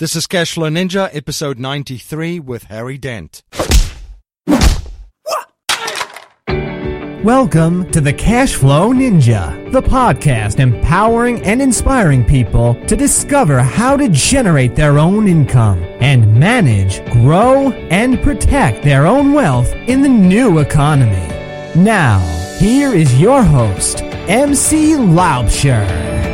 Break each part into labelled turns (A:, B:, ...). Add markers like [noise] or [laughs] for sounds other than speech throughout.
A: This is Cashflow Ninja, episode 93 with Harry Dent.
B: Welcome to the Cashflow Ninja, the podcast empowering and inspiring people to discover how to generate their own income and manage, grow, and protect their own wealth in the new economy. Now, here is your host, MC Laubscher.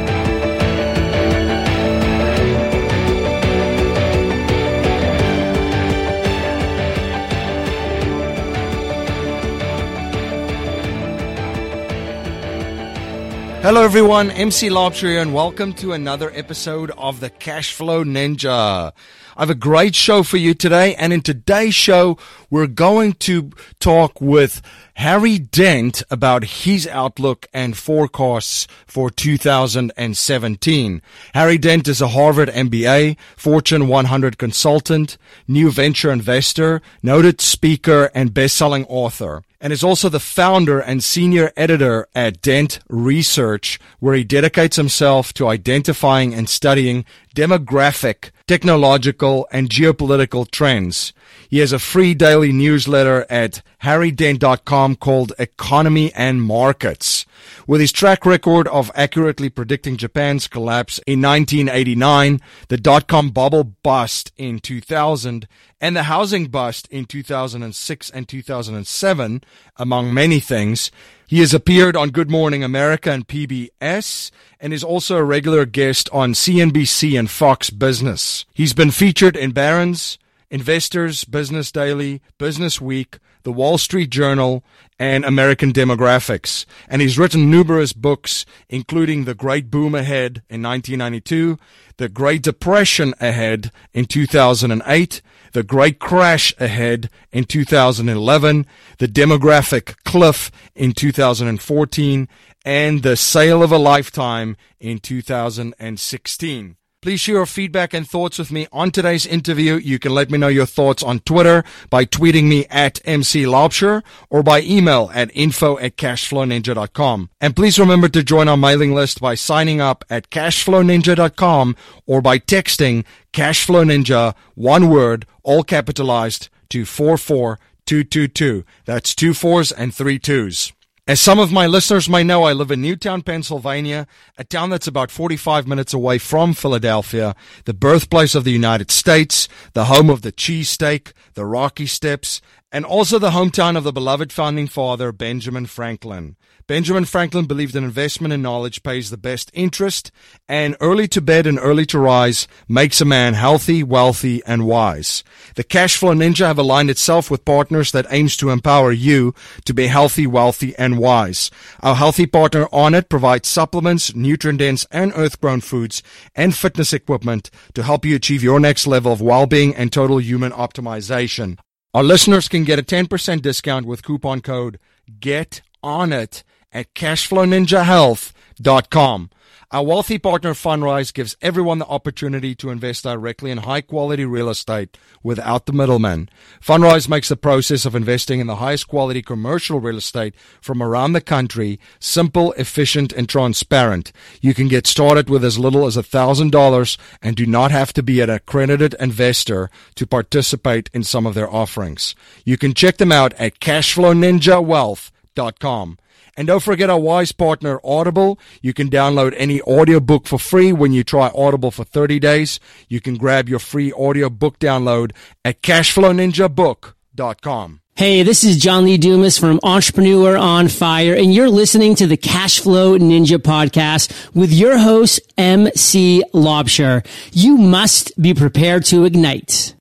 A: Hello, everyone. MC Laubscher here, and welcome to another episode of the Cashflow Ninja. I have a great show for you today, and in today's show, we're going to talk with Harry Dent about his outlook and forecasts for 2017. Harry Dent is a Harvard MBA, Fortune 100 consultant, new venture investor, noted speaker, and best-selling author and is also the founder and senior editor at Dent Research, where he dedicates himself to identifying and studying demographic, technological, and geopolitical trends. He has a free daily newsletter at harrydent.com called Economy and Markets. With his track record of accurately predicting Japan's collapse in 1989, the dot-com bubble bust in 2000, and the housing bust in 2006 and 2007, among many things, he has appeared on Good Morning America and PBS and is also a regular guest on CNBC and Fox Business. He's been featured in Barron's, Investors, Business Daily, Business Week, The Wall Street Journal, and American Demographics. And he's written numerous books, including The Great Boom Ahead in 1992, The Great Depression Ahead in 2008, The Great Crash Ahead in 2011, The Demographic Cliff in 2014, and The Sale of a Lifetime in 2016. Please share your feedback and thoughts with me on today's interview. You can let me know your thoughts on Twitter by tweeting me at MC Laubscher or by email at info at cashflowninja.com. And please remember to join our mailing list by signing up at cashflowninja.com or by texting cashflowninja, one word, all capitalized, to 44222. That's two fours and three twos. As some of my listeners may know, I live in Newtown, Pennsylvania, a town that's about 45 minutes away from Philadelphia, the birthplace of the United States, the home of the cheesesteak, the Rocky Steps, and also the hometown of the beloved founding father, Benjamin Franklin. Benjamin Franklin believed that investment in knowledge pays the best interest, and early to bed and early to rise makes a man healthy, wealthy, and wise. The Cashflow Ninja have aligned itself with partners that aims to empower you to be healthy, wealthy, and wise. Our healthy partner Onnit provides supplements, nutrient-dense and earth-grown foods, and fitness equipment to help you achieve your next level of well-being and total human optimization. Our listeners can get a 10% discount with coupon code GET ON IT at cashflowninjahealth.com. Our wealthy partner Fundrise gives everyone the opportunity to invest directly in high quality real estate without the middleman. Fundrise makes the process of investing in the highest quality commercial real estate from around the country simple, efficient, and transparent. You can get started with as little as $1,000 and do not have to be an accredited investor to participate in some of their offerings. You can check them out at cashflowninjawealth.com. And don't forget our wise partner, Audible. You can download any audiobook for free when you try Audible for 30 days. You can grab your free audiobook download at cashflowninjabook.com.
C: Hey, this is John Lee Dumas from Entrepreneur on Fire, and you're listening to the Cashflow Ninja podcast with your host, MC Laubscher. You must be prepared to ignite.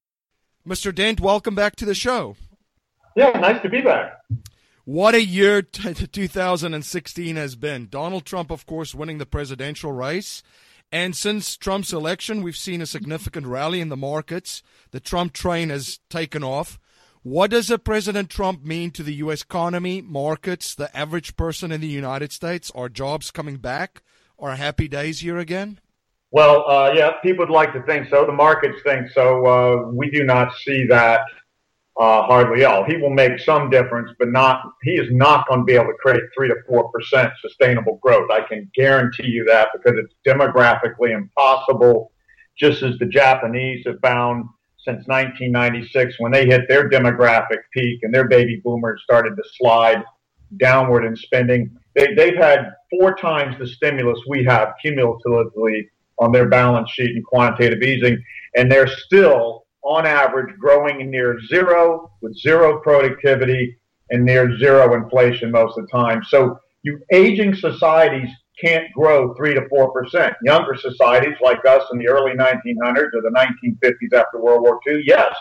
A: Mr. Dent, welcome back to the show.
D: Yeah, nice to be back.
A: What a year t- [laughs] 2016 has been. Donald Trump, of course, winning the presidential race. And since Trump's election, we've seen a significant rally in the markets. The Trump train has taken off. What does a President Trump mean to the U.S. economy, markets, the average person in the United States? Are jobs coming back? Are happy days here again?
D: Well, uh, yeah, people would like to think so. The markets think so. Uh, we do not see that uh, hardly all. He will make some difference, but not. He is not going to be able to create three to four percent sustainable growth. I can guarantee you that because it's demographically impossible.
E: just as the Japanese have found since 1996 when they hit their demographic peak and their baby boomers started to slide downward in spending. They, they've had four times the stimulus we have cumulatively on their balance sheet and quantitative easing, and they're still, on average, growing near zero with zero productivity and near zero inflation most of the time. So you aging societies can't grow three to four percent. Younger societies like us in the early 1900s or the 1950s after World War II, yes,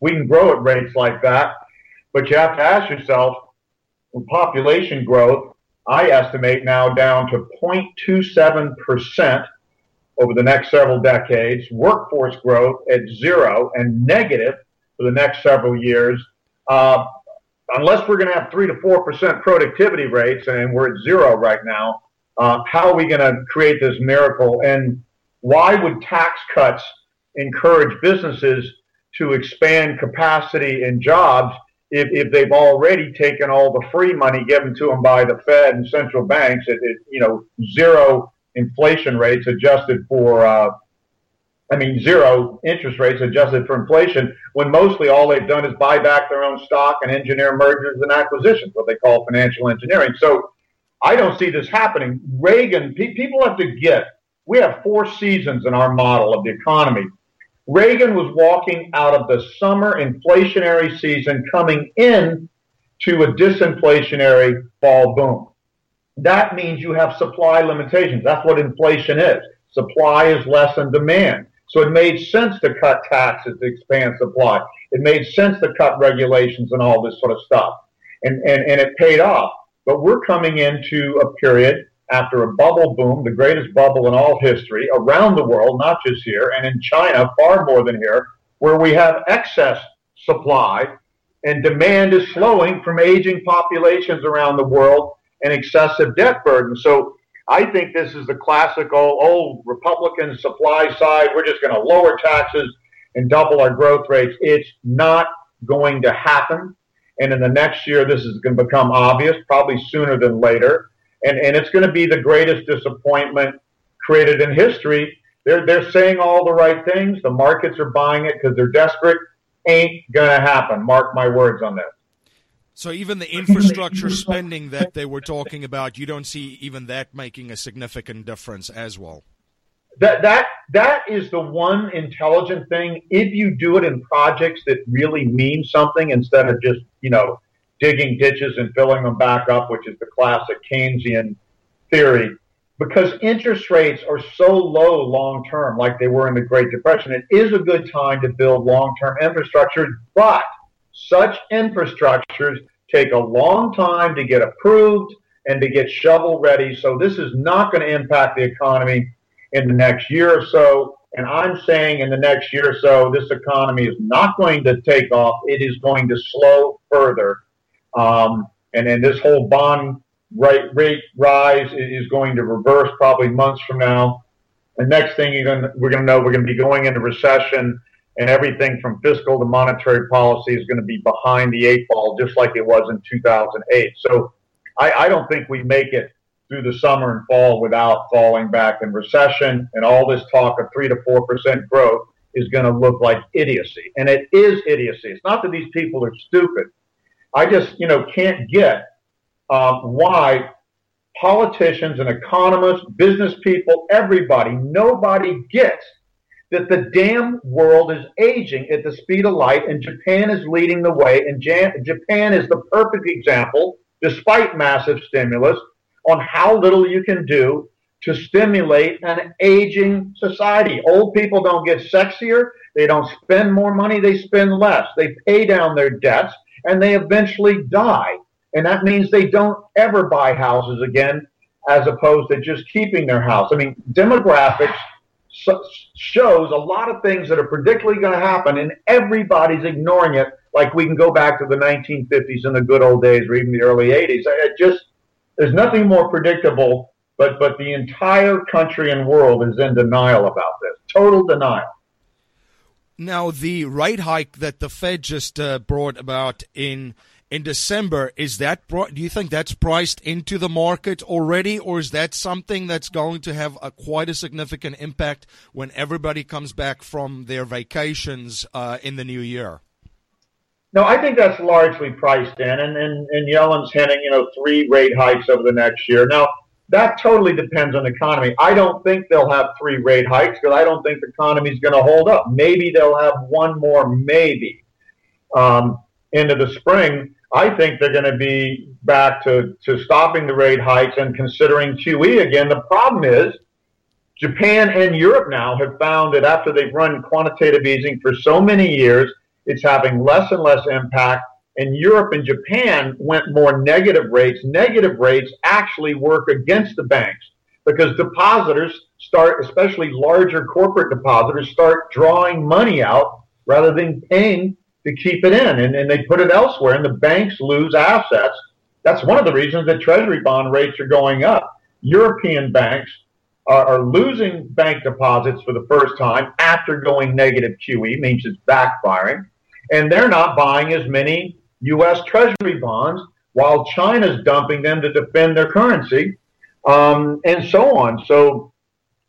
E: we can grow at rates like that, but you have to ask yourself, population growth, I estimate now down to 0.27 percent over the next several decades, workforce growth at zero and negative for the next several years. Uh, unless we're going to have three to four percent productivity rates, and we're at zero right now, uh, how are we going to create this miracle? And why would tax cuts encourage businesses to expand capacity and jobs if, if they've already taken all the free money given to them by the Fed and central banks at, at you know zero inflation rates adjusted for uh, I mean, zero interest rates adjusted for inflation, when mostly all they've done is buy back their own stock and engineer mergers and acquisitions, what they call financial engineering. So I don't see this happening. Reagan, pe- people have to get, we have four seasons in our model of the economy. Reagan was walking out of the summer inflationary season coming in to a disinflationary fall boom. That means you have supply limitations. That's what inflation is. Supply is less than demand. So it made sense to cut taxes to expand supply. It made sense to cut regulations and all this sort of stuff. And, and, and it paid off. But we're coming into a period after a bubble boom, the greatest bubble in all history, around the world, not just here, and in China, far more than here, where we have excess supply and demand is slowing from aging populations around the world and excessive debt burden. So I think this is the classical oh, old Republican supply side. We're just going to lower taxes and double our growth rates. It's not going to happen. And in the next year, this is going to become obvious, probably sooner than later. And, and it's going to be the greatest disappointment created in history. They're, they're saying all the right things. The markets are buying it because they're desperate. Ain't going to happen. Mark my words on that.
A: So even the infrastructure spending that they were talking about, you don't see even that making a significant difference as well
E: that that that is the one intelligent thing. If you do it in projects that really mean something, instead of just you know digging ditches and filling them back up, which is the classic Keynesian theory, because interest rates are so low long term, like they were in the Great Depression, it is a good time to build long term infrastructure. But such infrastructures take a long time to get approved and to get shovel ready. So this is not going to impact the economy in the next year or so. And I'm saying in the next year or so, this economy is not going to take off. It is going to slow further. Um, and then this whole bond rate, rate rise is going to reverse probably months from now. The next thing you're going to, we're going to know, we're going to be going into recession and everything from fiscal to monetary policy is going to be behind the eight ball, just like it was in 2008. So I, I don't think we make it through the summer and fall without falling back in recession. And all this talk of three to four percent growth is going to look like idiocy. And it is idiocy. It's not that these people are stupid. I just, you know, can't get um, why politicians and economists, business people, everybody, nobody gets that the damn world is aging at the speed of light and Japan is leading the way. And Jan- Japan is the perfect example, despite massive stimulus, on how little you can do to stimulate an aging society. Old people don't get sexier. They don't spend more money. They spend less. They pay down their debts and they eventually die. And that means they don't ever buy houses again as opposed to just keeping their house. I mean, demographics shows a lot of things that are predictably going to happen and everybody's ignoring it like we can go back to the 1950s and the good old days or even the early 80s. It just there's nothing more predictable, but but the entire country and world is in denial about this. Total denial.
A: Now, the rate hike that the Fed just uh, brought about in in December. Is that do you think that's priced into the market already, or is that something that's going to have a quite a significant impact when everybody comes back from their vacations uh, in the new year?
E: No, I think that's largely priced in, and, and, and Yellen's hinting, you know, three rate hikes over the next year. Now, that totally depends on the economy. I don't think they'll have three rate hikes because I don't think the economy is going to hold up. Maybe they'll have one more, maybe, um, into the spring. I think they're going to be back to, to stopping the rate hikes and considering QE again. The problem is Japan and Europe now have found that after they've run quantitative easing for so many years, it's having less and less impact. And Europe and Japan went more negative rates. Negative rates actually work against the banks because depositors start, especially larger corporate depositors, start drawing money out rather than paying to keep it in. And, and they put it elsewhere, and the banks lose assets. That's one of the reasons that treasury bond rates are going up. European banks are, are losing bank deposits for the first time after going negative QE, means it's backfiring. And they're not buying as many U.S. Treasury bonds while China's dumping them to defend their currency, um, and so on. So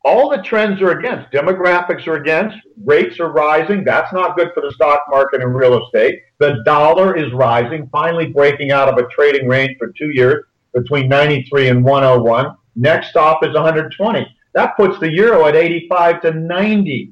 E: all the trends are against. Demographics are against. Rates are rising. That's not good for the stock market and real estate. The dollar is rising, finally breaking out of a trading range for two years between 93 and 101. Next stop is 120. That puts the euro at 85 to 90.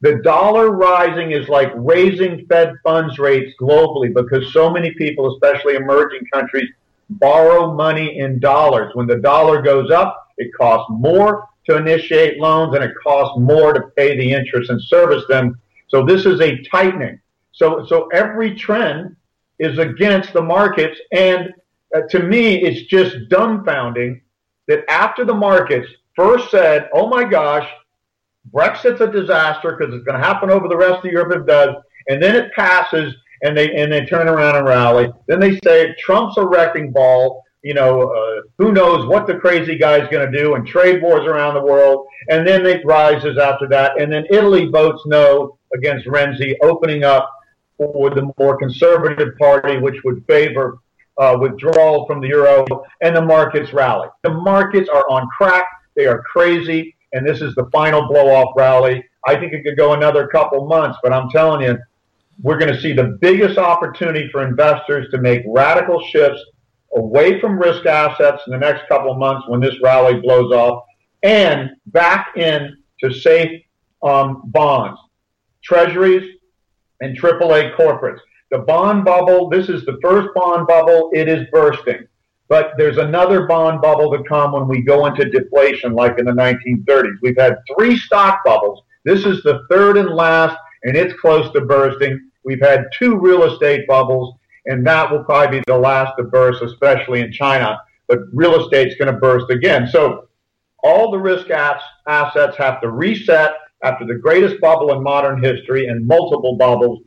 E: The dollar rising is like raising Fed funds rates globally because so many people, especially emerging countries, borrow money in dollars. When the dollar goes up, it costs more to initiate loans and it costs more to pay the interest and service them. So this is a tightening. So, so every trend is against the markets. And uh, to me, it's just dumbfounding that after the markets first said, oh my gosh, Brexit's a disaster because it's going to happen over the rest of Europe if it does, and then it passes and they and they turn around and rally. Then they say Trump's a wrecking ball. You know, uh, who knows what the crazy guy's going to do, and trade wars around the world. And then it rises after that, and then Italy votes no against Renzi, opening up for the more conservative party, which would favor uh, withdrawal from the euro, and the markets rally. The markets are on crack. They are crazy and this is the final blow off rally. I think it could go another couple months, but I'm telling you, we're going to see the biggest opportunity for investors to make radical shifts away from risk assets in the next couple of months when this rally blows off and back in to safe um, bonds, treasuries, and AAA corporates. The bond bubble, this is the first bond bubble, it is bursting. But there's another bond bubble to come when we go into deflation, like in the 1930s. We've had three stock bubbles. This is the third and last, and it's close to bursting. We've had two real estate bubbles, and that will probably be the last to burst, especially in China. But real estate's going to burst again. So all the risk assets have to reset after the greatest bubble in modern history and multiple bubbles.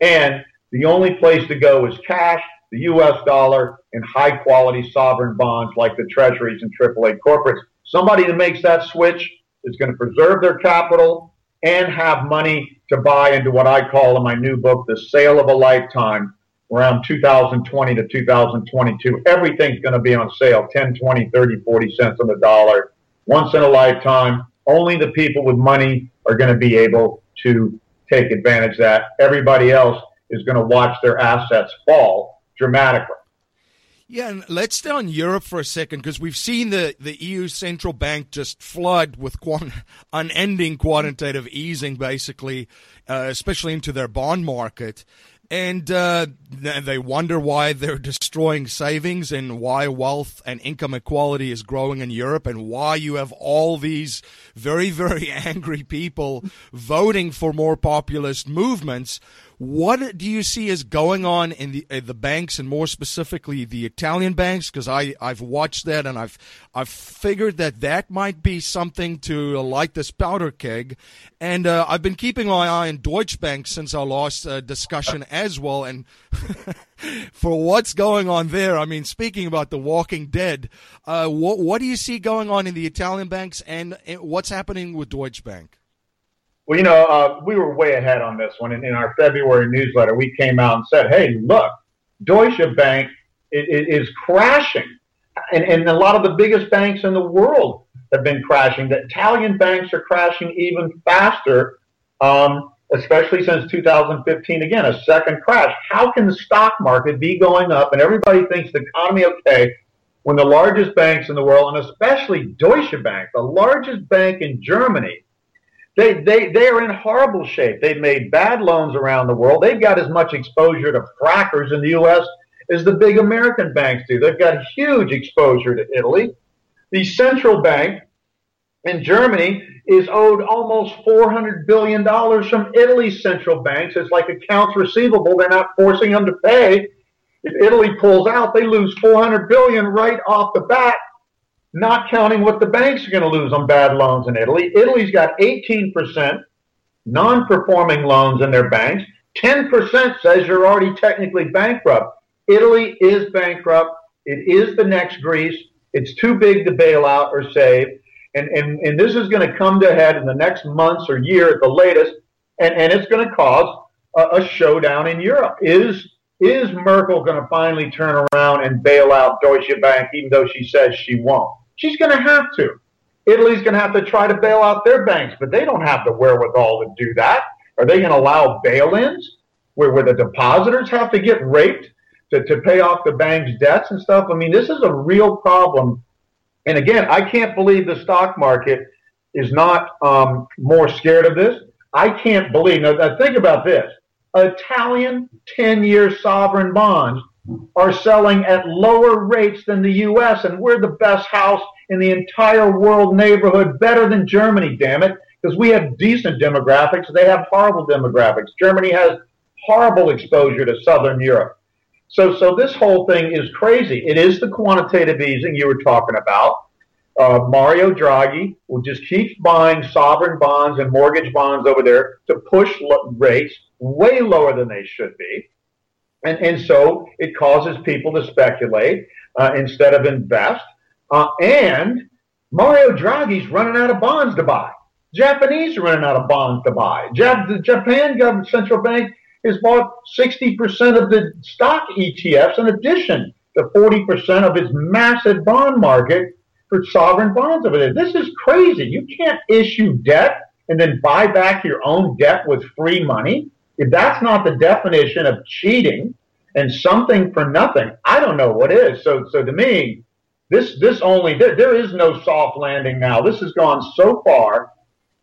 E: And the only place to go is cash the U.S. dollar, and high quality sovereign bonds like the treasuries and AAA corporates. Somebody that makes that switch is going to preserve their capital and have money to buy into what I call in my new book, the sale of a lifetime around 2020 to 2022. Everything's going to be on sale 10, 20, 30, 40 cents on the dollar. Once in a lifetime. Only the people with money are going to be able to take advantage of that. Everybody else is going to watch their assets fall dramatically.
A: Yeah, and let's stay on Europe for a second because we've seen the, the EU central bank just flood with quant- [laughs] unending quantitative easing, basically, uh, especially into their bond market. And uh, they wonder why they're destroying savings and why wealth and income equality is growing in Europe and why you have all these very, very [laughs] angry people voting for more populist movements what do you see is going on in the uh, the banks and more specifically the Italian banks? Because I I've watched that and I've I've figured that that might be something to light this powder keg, and uh, I've been keeping my eye on Deutsche Bank since our last uh, discussion as well. And [laughs] for what's going on there, I mean, speaking about the Walking Dead, uh, what what do you see going on in the Italian banks and what's happening with Deutsche Bank?
E: Well, you know, uh, we were way ahead on this one. In, in our February newsletter, we came out and said, hey, look, Deutsche Bank is, crashing. And, and a lot of the biggest banks in the world have been crashing. The Italian banks are crashing even faster, um, especially since 2015. Again, a second crash. How can the stock market be going up and everybody thinks the economy okay when the largest banks in the world, and especially Deutsche Bank, the largest bank in Germany, they, they, they are in horrible shape. They've made bad loans around the world. They've got as much exposure to frackers in the U.S. as the big American banks do. They've got huge exposure to Italy. The central bank in Germany is owed almost $400 billion from Italy's central banks. It's like accounts receivable. They're not forcing them to pay if Italy pulls out, they lose 400 billion right off the bat, not counting what the banks are going to lose on bad loans in Italy. Italy's got 18% non-performing loans in their banks. 10% says you're already technically bankrupt. Italy is bankrupt. It is the next Greece. It's too big to bail out or save. And, and, and this is going to come to head in the next months or year at the latest. And, and it's going to cause a, a showdown in Europe. Is is Merkel going to finally turn around and bail out Deutsche Bank, even though she says she won't? She's going to have to. Italy's going to have to try to bail out their banks, but they don't have the wherewithal to do that. Are they going to allow bail ins where, where the depositors have to get raped to, to pay off the bank's debts and stuff? I mean, this is a real problem. And again, I can't believe the stock market is not um, more scared of this. I can't believe. Now, think about this Italian 10 year sovereign bonds are selling at lower rates than the U.S., and we're the best house in the entire world neighborhood, better than Germany, damn it, because we have decent demographics. They have horrible demographics. Germany has horrible exposure to Southern Europe. So, so this whole thing is crazy. It is the quantitative easing you were talking about. Uh, Mario Draghi will just keep buying sovereign bonds and mortgage bonds over there to push rates way lower than they should be. And, and so it causes people to speculate uh, instead of invest. Uh, and Mario Draghi's running out of bonds to buy. Japanese are running out of bonds to buy. Jap- the Japan government central bank has bought 60% of the stock ETFs in addition to 40% of its massive bond market for sovereign bonds over there. This is crazy. You can't issue debt and then buy back your own debt with free money. If that's not the definition of cheating and something for nothing, I don't know what is. So, so to me, this this only there, there is no soft landing now. This has gone so far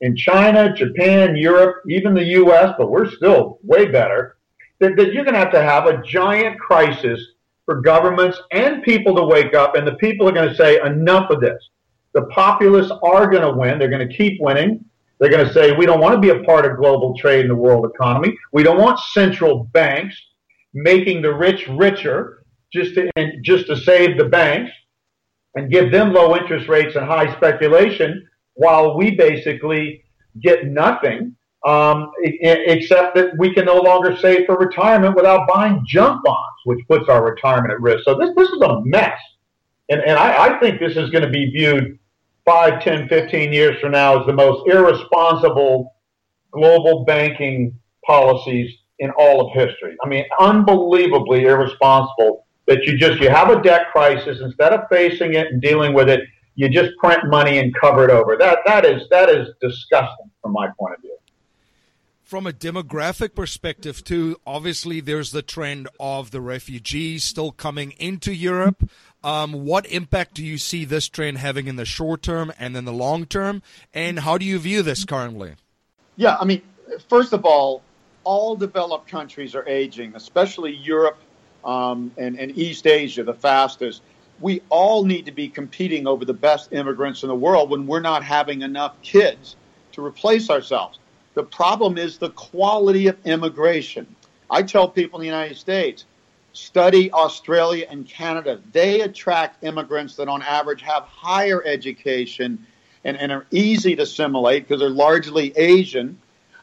E: in China, Japan, Europe, even the U.S., but we're still way better. That, that you're going to have to have a giant crisis for governments and people to wake up, and the people are going to say enough of this. The populists are going to win. They're going to keep winning. They're going to say, we don't want to be a part of global trade in the world economy. We don't want central banks making the rich richer just to, just to save the banks and give them low interest rates and high speculation while we basically get nothing um, except that we can no longer save for retirement without buying junk bonds, which puts our retirement at risk. So this, this is a mess. And, and I, I think this is going to be viewed 5, 10, 15 years from now is the most irresponsible global banking policies in all of history. I mean, unbelievably irresponsible that you just you have a debt crisis instead of facing it and dealing with it, you just print money and cover it over. That that is that is disgusting from my point of view
A: from a demographic perspective too obviously there's the trend of the refugees still coming into europe um, what impact do you see this trend having in the short term and then the long term? And how do you view this currently?
F: Yeah i mean first of all all developed countries are aging especially europe um, and, and east asia the fastest. We all need to be competing over the best immigrants in the world when we're not having enough kids to replace ourselves. The problem is the quality of immigration. I tell people in the United States, study Australia and Canada. They attract immigrants that on average have higher education and, and are easy to assimilate because they're largely Asian.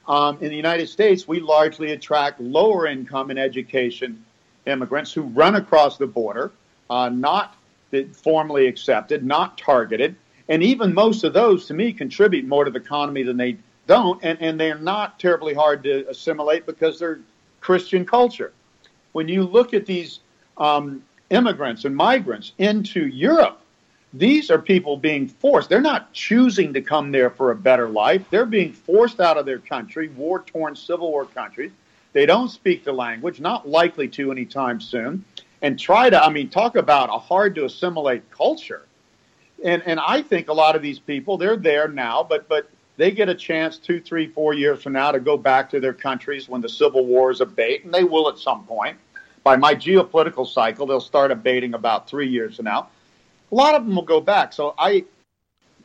F: Um, in the United States, we largely attract lower income and education immigrants who run across the border, uh, not formally accepted, not targeted. And even most of those, to me, contribute more to the economy than they don't, and, and they're not terribly hard to assimilate because they're Christian culture.
E: When you look at these um, immigrants and migrants into Europe, these are people being forced. They're not choosing to come there for a better life. They're being forced out of their country, war torn civil war countries. They don't speak the language, not likely to anytime soon. And try to, I mean, talk about a hard to assimilate culture. And, and I think a lot of these people, they're there now, but, but they get a chance two, three, four years from now to go back to their countries when the civil wars abate, and they will at some point. By my geopolitical cycle, they'll start abating about three years from now a lot of them will go back. So I,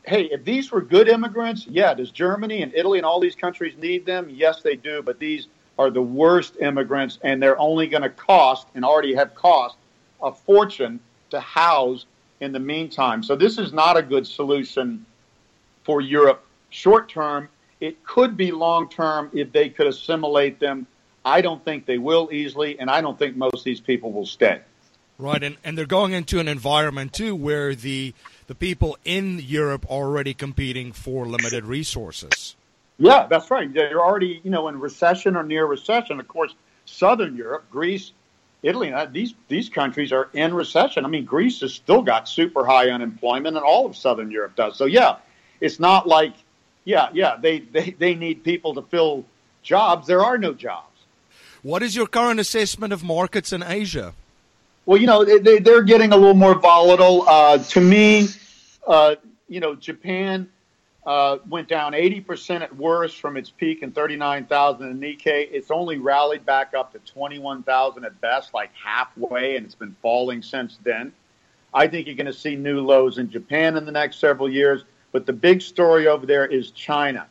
E: hey, if these were good immigrants, yeah, does Germany and Italy and all these countries need them? Yes, they do. But these are the worst immigrants, and they're only going to cost and already have cost a fortune to house in the meantime. So this is not a good solution for Europe short term. It could be long term if they could assimilate them. I don't think they will easily, and I don't think most of these people will stay.
A: Right, and, and they're going into an environment too where the the people in Europe are already competing for limited resources.
E: Yeah, that's right. They're already, you know, in recession or near recession. Of course, Southern Europe, Greece, Italy, uh, these these countries are in recession. I mean, Greece has still got super high unemployment, and all of Southern Europe does. So yeah, it's not like, yeah, yeah, they they, they need people to fill jobs. There are no jobs.
A: What is your current assessment of markets in Asia?
E: Well, you know, they, they're getting a little more volatile. Uh, to me, uh, you know, Japan uh, went down 80% at worst from its peak in 39,000 in Nikkei. It's only rallied back up to 21,000 at best, like halfway, and it's been falling since then. I think you're going to see new lows in Japan in the next several years. But the big story over there is China.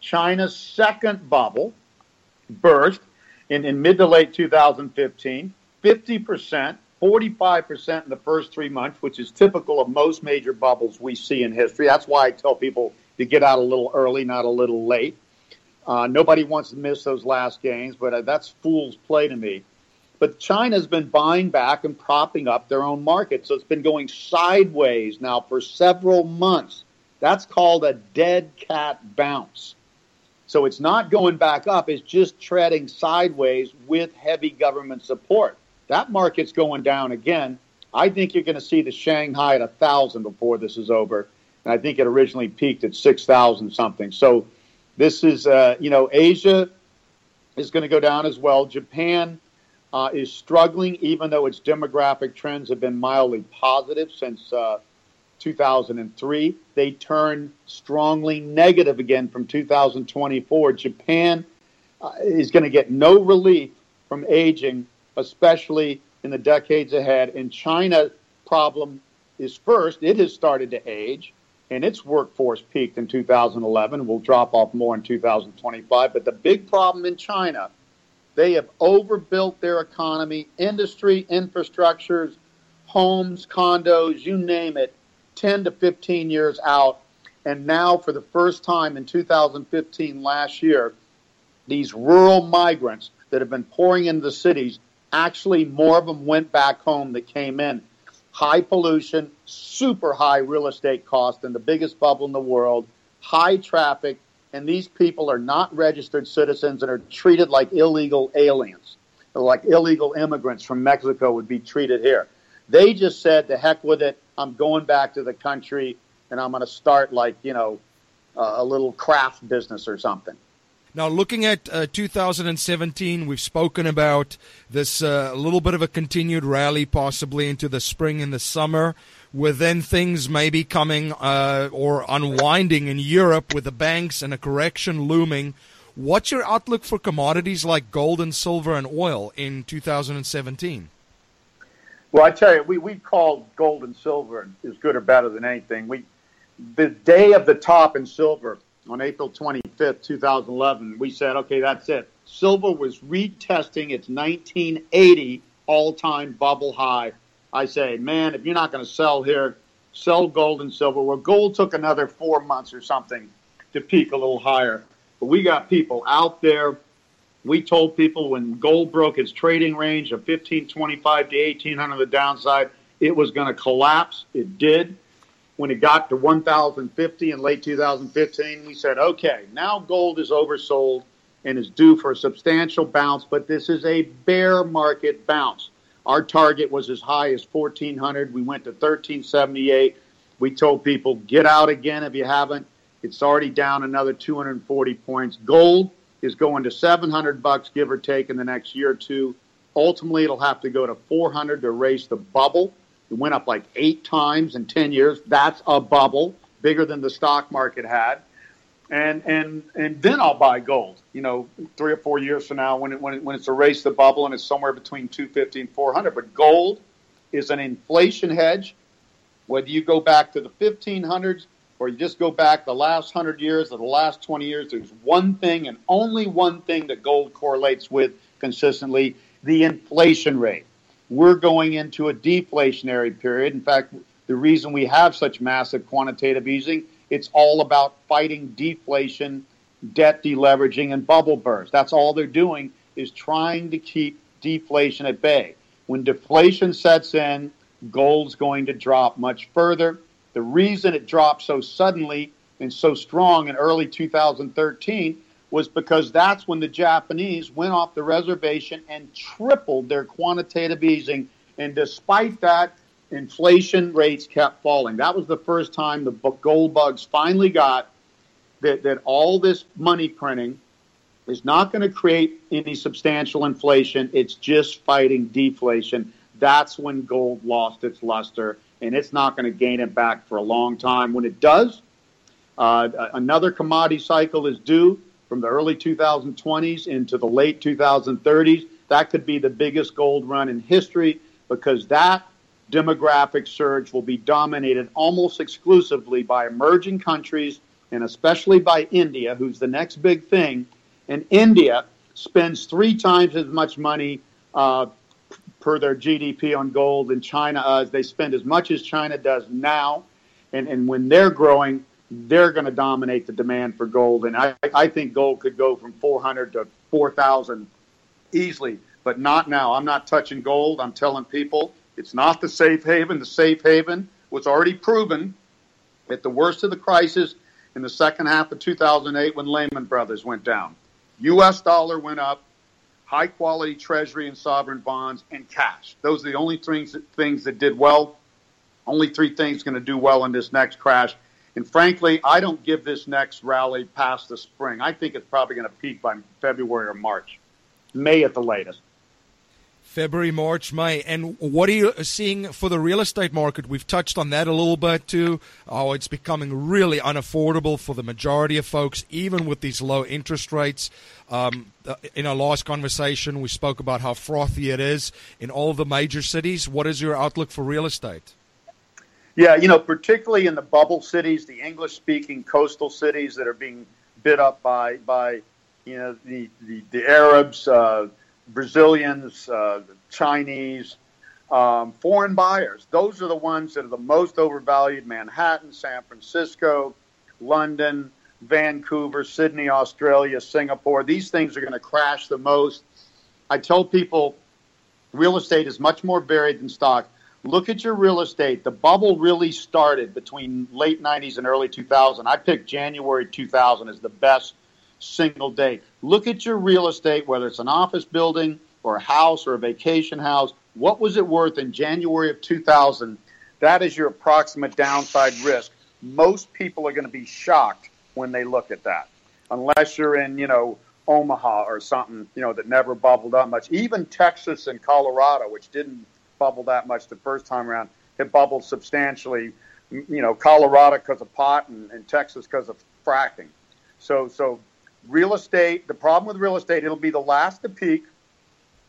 E: China's second bubble burst in, in mid to late 2015. 50%, 45% in the first three months, which is typical of most major bubbles we see in history. That's why I tell people to get out a little early, not a little late. Uh, nobody wants to miss those last gains, but uh, that's fool's play to me. But China's been buying back and propping up their own market. So it's been going sideways now for several months. That's called a dead cat bounce. So it's not going back up, it's just treading sideways with heavy government support. That market's going down again. I think you're going to see the Shanghai at a thousand before this is over, and I think it originally peaked at six thousand something. So this is, uh, you know, Asia is going to go down as well. Japan uh, is struggling, even though its demographic trends have been mildly positive since uh, 2003. They turned strongly negative again from 2024. Japan uh, is going to get no relief from aging especially in the decades ahead. And China problem is first, it has started to age and its workforce peaked in 2011, will drop off more in 2025. But the big problem in China, they have overbuilt their economy, industry, infrastructures, homes, condos, you name it, 10 to 15 years out. And now, for the first time in 2015, last year, these rural migrants that have been pouring into the cities Actually, more of them went back home that came in. High pollution, super high real estate cost, and the biggest bubble in the world, high traffic, and these people are not registered citizens and are treated like illegal aliens, like illegal immigrants from Mexico would be treated here. They just said, "The heck with it! I'm going back to the country, and I'm going to start like you know a little craft business or something."
A: Now, looking at uh, 2017, we've spoken about this uh, a little bit of a continued rally, possibly into the spring and the summer, with then things maybe coming uh, or unwinding in Europe with the banks and a correction looming. What's your outlook for commodities like gold and silver and oil in 2017?
E: Well, I tell you, we, we call gold and silver is good or better than anything. We the day of the top in silver on April 25th, 2011, we said, okay, that's it. Silver was retesting its 1980 all time bubble high. I say, man, if you're not going to sell here, sell gold and silver. Well, gold took another four months or something to peak a little higher. But we got people out there. We told people when gold broke its trading range of 1525 to 1800 the downside, it was going to collapse. It did when it got to 1,050 in late 2015, we said, okay, now gold is oversold and is due for a substantial bounce, but this is a bear market bounce. Our target was as high as 1400. We went to 1378. We told people get out again if you haven't. It's already down another 240 points. Gold is going to 700 bucks, give or take, in the next year or two. Ultimately, it'll have to go to 400 to erase the bubble. It went up like eight times in 10 years. That's a bubble, bigger than the stock market had. And, and, and then I'll buy gold, you know, three or four years from now when, it, when, it, when it's erased the bubble and it's somewhere between 250 and 400. But gold is an inflation hedge. Whether you go back to the 1500s or you just go back the last 100 years or the last 20 years, there's one thing and only one thing that gold correlates with consistently the inflation rate. We're going into a deflationary period. In fact, the reason we have such massive quantitative easing, it's all about fighting deflation, debt deleveraging, and bubble bursts. That's all they're doing is trying to keep deflation at bay. When deflation sets in, gold's going to drop much further. The reason it dropped so suddenly and so strong in early 2013 was because that's when the Japanese went off the reservation and tripled their quantitative easing. And despite that, inflation rates kept falling. That was the first time the gold bugs finally got that, that all this money printing is not going to create any substantial inflation. It's just fighting deflation. That's when gold lost its luster, and it's not going to gain it back for a long time. When it does, uh, another commodity cycle is due from the early 2020s into the late 2030s. That could be the biggest gold run in history because that demographic surge will be dominated almost exclusively by emerging countries and especially by India, who's the next big thing. And India spends three times as much money uh, per their GDP on gold than China does. They spend as much as China does now. And, and when they're growing, they're going to dominate the demand for gold. And I, I think gold could go from 400 to 4,000 easily, but not now. I'm not touching gold. I'm telling people it's not the safe haven. The safe haven was already proven at the worst of the crisis in the second half of 2008 when Lehman Brothers went down. U.S. dollar went up, high quality treasury and sovereign bonds, and cash. Those are the only things that, things that did well. Only three things going to do well in this next crash and frankly, I don't give this next rally past the spring. I think it's probably going to peak by February or March, May at the latest.
A: February, March, May. And what are you seeing for the real estate market? We've touched on that a little bit too. Oh, it's becoming really unaffordable for the majority of folks, even with these low interest rates. Um, uh, in our last conversation, we spoke about how frothy it is in all the major cities. What is your outlook for real estate?
E: Yeah, you know, particularly in the bubble cities, the English-speaking coastal cities that are being bid up by by you know the the, the Arabs, uh, Brazilians, uh, Chinese, um, foreign buyers. Those are the ones that are the most overvalued. Manhattan, San Francisco, London, Vancouver, Sydney, Australia, Singapore. These things are going to crash the most. I tell people, real estate is much more varied than stock look at your real estate. The bubble really started between late 90s and early 2000. I picked January 2000 as the best single day. Look at your real estate, whether it's an office building or a house or a vacation house. What was it worth in January of 2000? That is your approximate downside risk. Most people are going to be shocked when they look at that, unless you're in, you know, Omaha or something, you know, that never bubbled up much. Even Texas and Colorado, which didn't bubble that much the first time around. It bubbled substantially. You know, Colorado because of pot and, and Texas because of fracking. So, so real estate. The problem with real estate, it'll be the last to peak.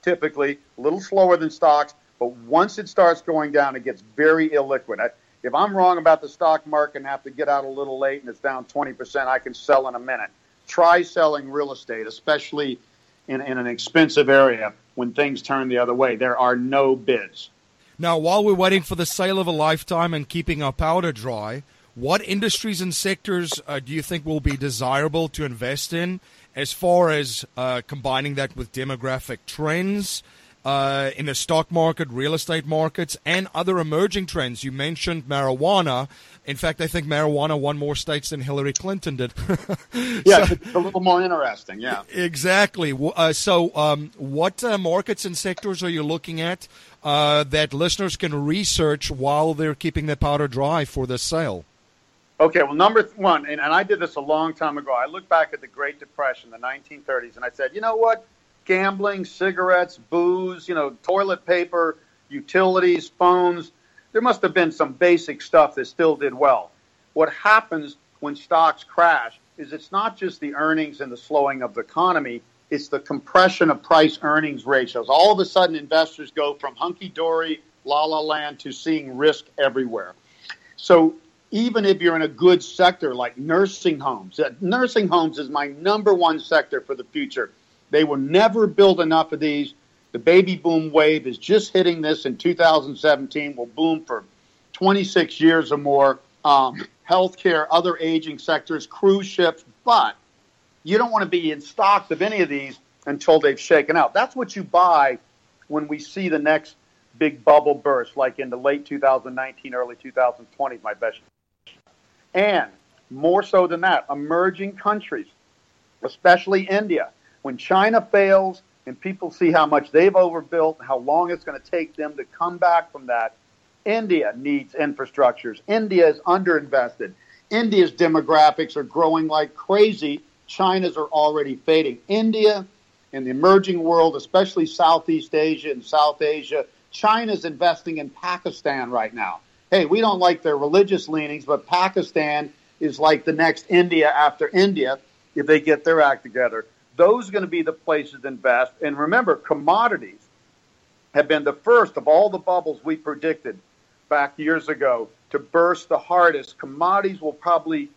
E: Typically, a little slower than stocks, but once it starts going down, it gets very illiquid. I, if I'm wrong about the stock market and have to get out a little late and it's down 20%, I can sell in a minute. Try selling real estate, especially in, in an expensive area when things turn the other way. There are no bids.
A: Now, while we're waiting for the sale of a lifetime and keeping our powder dry, what industries and sectors uh, do you think will be desirable to invest in as far as uh, combining that with demographic trends uh, in the stock market, real estate markets, and other emerging trends. You mentioned marijuana. In fact, I think marijuana won more states than Hillary Clinton did. [laughs]
E: yeah, so, it's a little more interesting. Yeah,
A: exactly. Uh, so, um, what uh, markets and sectors are you looking at uh, that listeners can research while they're keeping their powder dry for the sale?
E: Okay, well, number one, and, and I did this a long time ago. I look back at the Great Depression, the 1930s, and I said, you know what? Gambling, cigarettes, booze, you know, toilet paper, utilities, phones. There must have been some basic stuff that still did well. What happens when stocks crash is it's not just the earnings and the slowing of the economy, it's the compression of price earnings ratios. All of a sudden, investors go from hunky dory, la la land to seeing risk everywhere. So even if you're in a good sector like nursing homes. Nursing homes is my number one sector for the future. They will never build enough of these. The baby boom wave is just hitting this in 2017, will boom for 26 years or more. Um, healthcare, other aging sectors, cruise ships, but you don't want to be in stocks of any of these until they've shaken out. That's what you buy when we see the next big bubble burst, like in the late 2019, early 2020, my best and more so than that, emerging countries, especially India. When China fails and people see how much they've overbuilt, how long it's going to take them to come back from that, India needs infrastructures. India is underinvested. India's demographics are growing like crazy. China's are already fading. India and the emerging world, especially Southeast Asia and South Asia, China's investing in Pakistan right now hey, we don't like their religious leanings, but Pakistan is like the next India after India if they get their act together. Those are going to be the places to invest. And remember, commodities have been the first of all the bubbles we predicted back years ago to burst the hardest. Commodities will probably,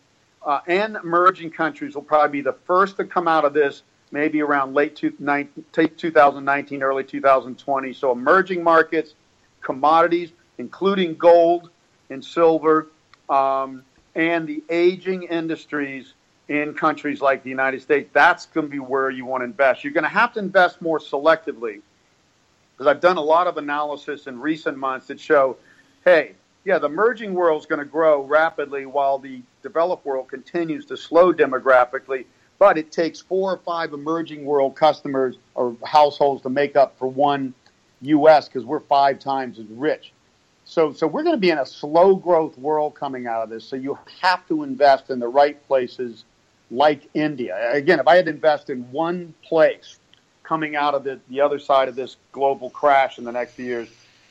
E: uh, and emerging countries will probably be the first to come out of this maybe around late 2019, early 2020. So emerging markets, commodities, including gold and silver, um, and the aging industries in countries like the United States. That's going to be where you want to invest. You're going to have to invest more selectively because I've done a lot of analysis in recent months that show, hey, yeah, the emerging world is going to grow rapidly while the developed world continues to slow demographically. But it takes four or five emerging world customers or households to make up for one U.S. because we're five times as rich. So, so we're going to be in a slow growth world coming out of this. So you have to invest in the right places like India. Again, if I had to invest in one place coming out of the, the other side of this global crash in the next few years,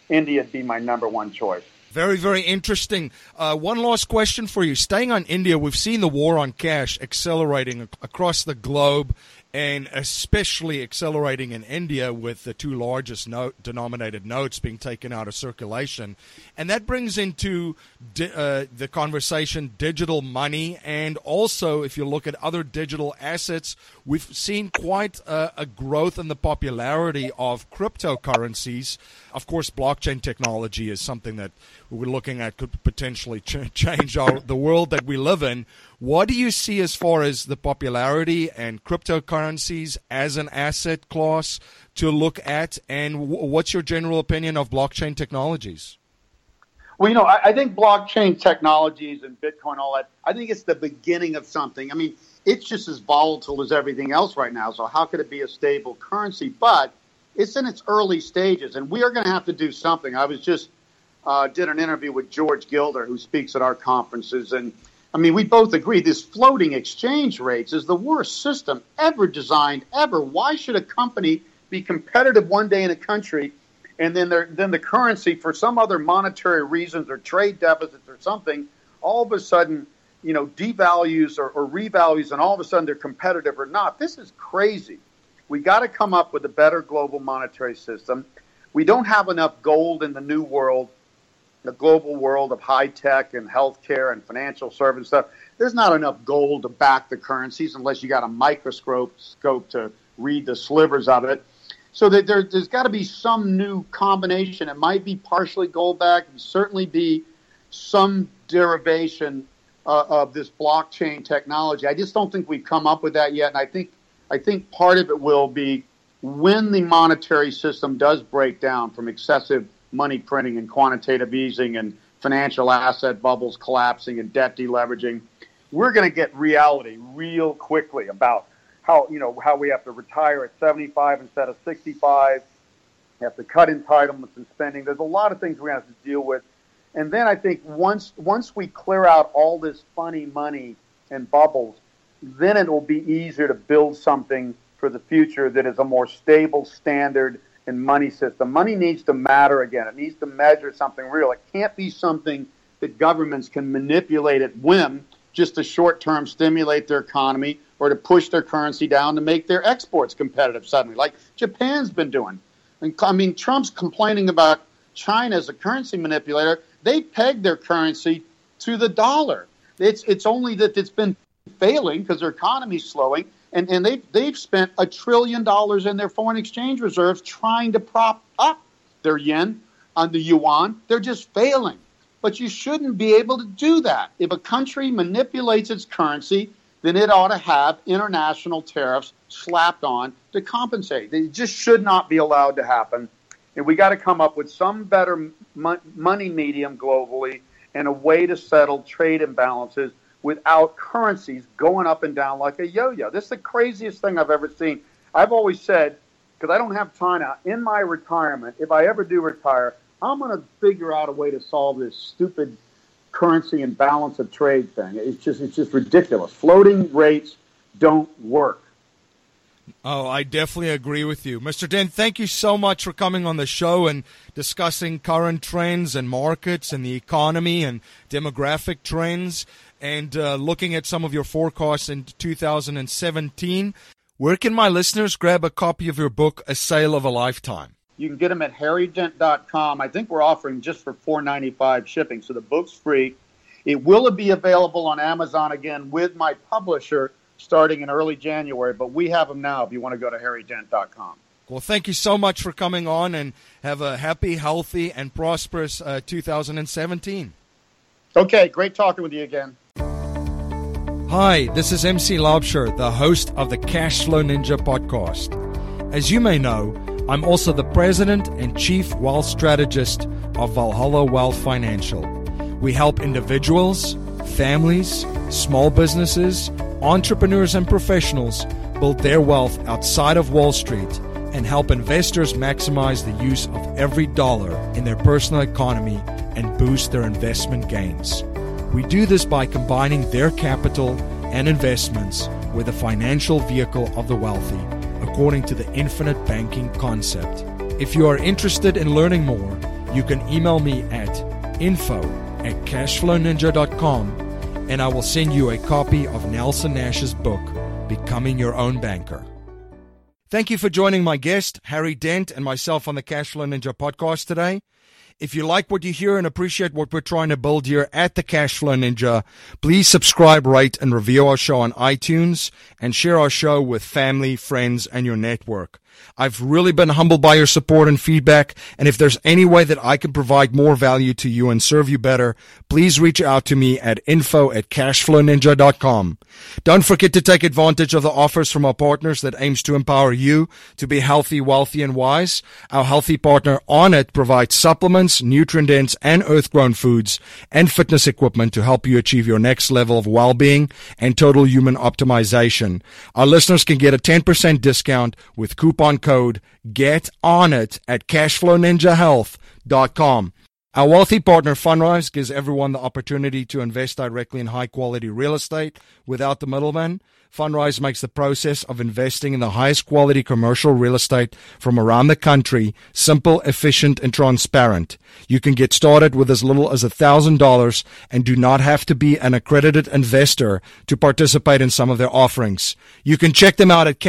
E: India would be my number one choice.
A: Very, very interesting. Uh, one last question for you. Staying on India, we've seen the war on cash accelerating across the globe and especially accelerating in India with the two largest note, denominated notes being taken out of circulation. And that brings into di- uh, the conversation digital money. And also, if you look at other digital assets, we've seen quite a, a growth in the popularity of cryptocurrencies. Of course, blockchain technology is something that we're looking at could potentially ch- [laughs] change our, the world that we live in. What do you see as far as the popularity and cryptocurrencies as an asset class to look at? And what's your general opinion of blockchain technologies?
E: Well, you know, I, I think blockchain technologies and Bitcoin, all that, I think it's the beginning of something. I mean, it's just as volatile as everything else right now. So, how could it be a stable currency? But it's in its early stages, and we are going to have to do something. I was just uh, did an interview with George Gilder, who speaks at our conferences, and I mean, we both agree this floating exchange rates is the worst system ever designed ever. Why should a company be competitive one day in a country and then then the currency for some other monetary reasons or trade deficits or something all of a sudden you know devalues or, or revalues and all of a sudden they're competitive or not? This is crazy. We got to come up with a better global monetary system. We don't have enough gold in the new world the global world of high tech and healthcare and financial service stuff, there's not enough gold to back the currencies unless you got a microscope scope to read the slivers of it. So that there, has got to be some new combination. It might be partially gold backed, certainly be some derivation uh, of this blockchain technology. I just don't think we've come up with that yet, and I think I think part of it will be when the monetary system does break down from excessive money printing and quantitative easing and financial asset bubbles collapsing and debt deleveraging, we're going to get reality real quickly about how you know how we have to retire at 75 instead of 65. We have to cut entitlements and spending. There's a lot of things to have to deal with. And then I think once once we clear out all this funny money and bubbles, then it will be easier to build something for the future that is a more stable standard and money system. Money needs to matter again. It needs to measure something real. It can't be something that governments can manipulate at whim just to short term stimulate their economy or to push their currency down to make their exports competitive suddenly, like Japan's been doing. And, I mean, Trump's complaining about China as a currency manipulator. They pegged their currency to the dollar. It's, it's only that it's been failing because their economy's slowing. And, and they've, they've spent a trillion dollars in their foreign exchange reserves trying to prop up their yen on the yuan. They're just failing. But you shouldn't be able to do that. If a country manipulates its currency, then it ought to have international tariffs slapped on to compensate. They just should not be allowed to happen. And we got to come up with some better money medium globally and a way to settle trade imbalances without currencies going up and down like a yo-yo. This is the craziest thing I've ever seen. I've always said, because I don't have time now, in my retirement, if I ever do retire, I'm going to figure out a way to solve this stupid currency and balance of trade thing. It's just it's just ridiculous. Floating rates don't work.
A: Oh, I definitely agree with you. Mr. Dent, thank you so much for coming on the show and discussing current trends and markets and the economy and demographic trends and uh, looking at some of your forecasts in 2017. Where can my listeners grab a copy of your book, A Sale of a Lifetime?
E: You can get them at harrydent.com. I think we're offering just for $4.95 shipping, so the book's free. It will be available on Amazon again with my publisher starting in early January, but we have them now if you want to go to harrydent.com.
A: Well, thank you so much for coming on and have a happy, healthy, and prosperous uh, 2017.
E: Okay, great talking with you again.
A: Hi, this is MC Laubscher, the host of the Cashflow Ninja podcast. As you may know, I'm also the president and chief wealth strategist of Valhalla Wealth Financial. We help individuals, families, small businesses, entrepreneurs, and professionals build their wealth outside of Wall Street and help investors maximize the use of every dollar in their personal economy and boost their investment gains. We do this by combining their capital and investments with the financial vehicle of the wealthy, according to the infinite banking concept. If you are interested in learning more, you can email me at info at cashflowninja.com and I will send you a copy of Nelson Nash's book, Becoming Your Own Banker. Thank you for joining my guest, Harry Dent, and myself on the Cashflow Ninja podcast today. If you like what you hear and appreciate what we're trying to build here at the Cashflow Ninja, please subscribe, rate, and review our show on iTunes and share our show with family, friends, and your network. I've really been humbled by your support and feedback. And if there's any way that I can provide more value to you and serve you better, please reach out to me at info at cashflowninja.com. Don't forget to take advantage of the offers from our partners that aims to empower you to be healthy, wealthy, and wise. Our healthy partner Onnit provides supplements, nutrient dense and earth grown foods and fitness equipment to help you achieve your next level of well-being and total human optimization. Our listeners can get a 10% discount with coupon code GET ON IT at cashflowninjahealth.com. Our wealthy partner Fundrise gives everyone the opportunity to invest directly in high quality real estate without the middleman. Fundrise makes the process of investing in the highest quality commercial real estate from around the country simple, efficient, and transparent. You can get started with as little as $1,000 and do not have to be an accredited investor to participate in some of their offerings. You can check them out at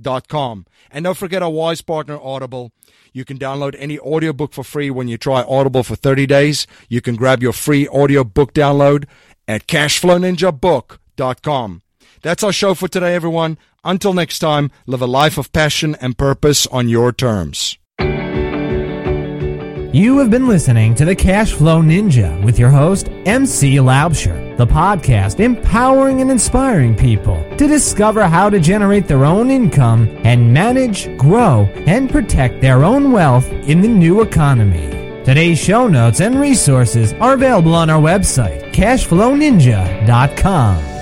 A: cashflowninjawealth.com. And don't forget our wise partner Audible. You can download any audiobook for free when you try Audible for 30 days. You can grab your free audiobook download at cashflowninjabook.com. That's our show for today, everyone. Until next time, live a life of passion and purpose on your terms.
B: You have been listening to the Cash Flow Ninja with your host, MC Laubscher the podcast empowering and inspiring people to discover how to generate their own income and manage, grow, and protect their own wealth in the new economy. Today's show notes and resources are available on our website, cashflowninja.com.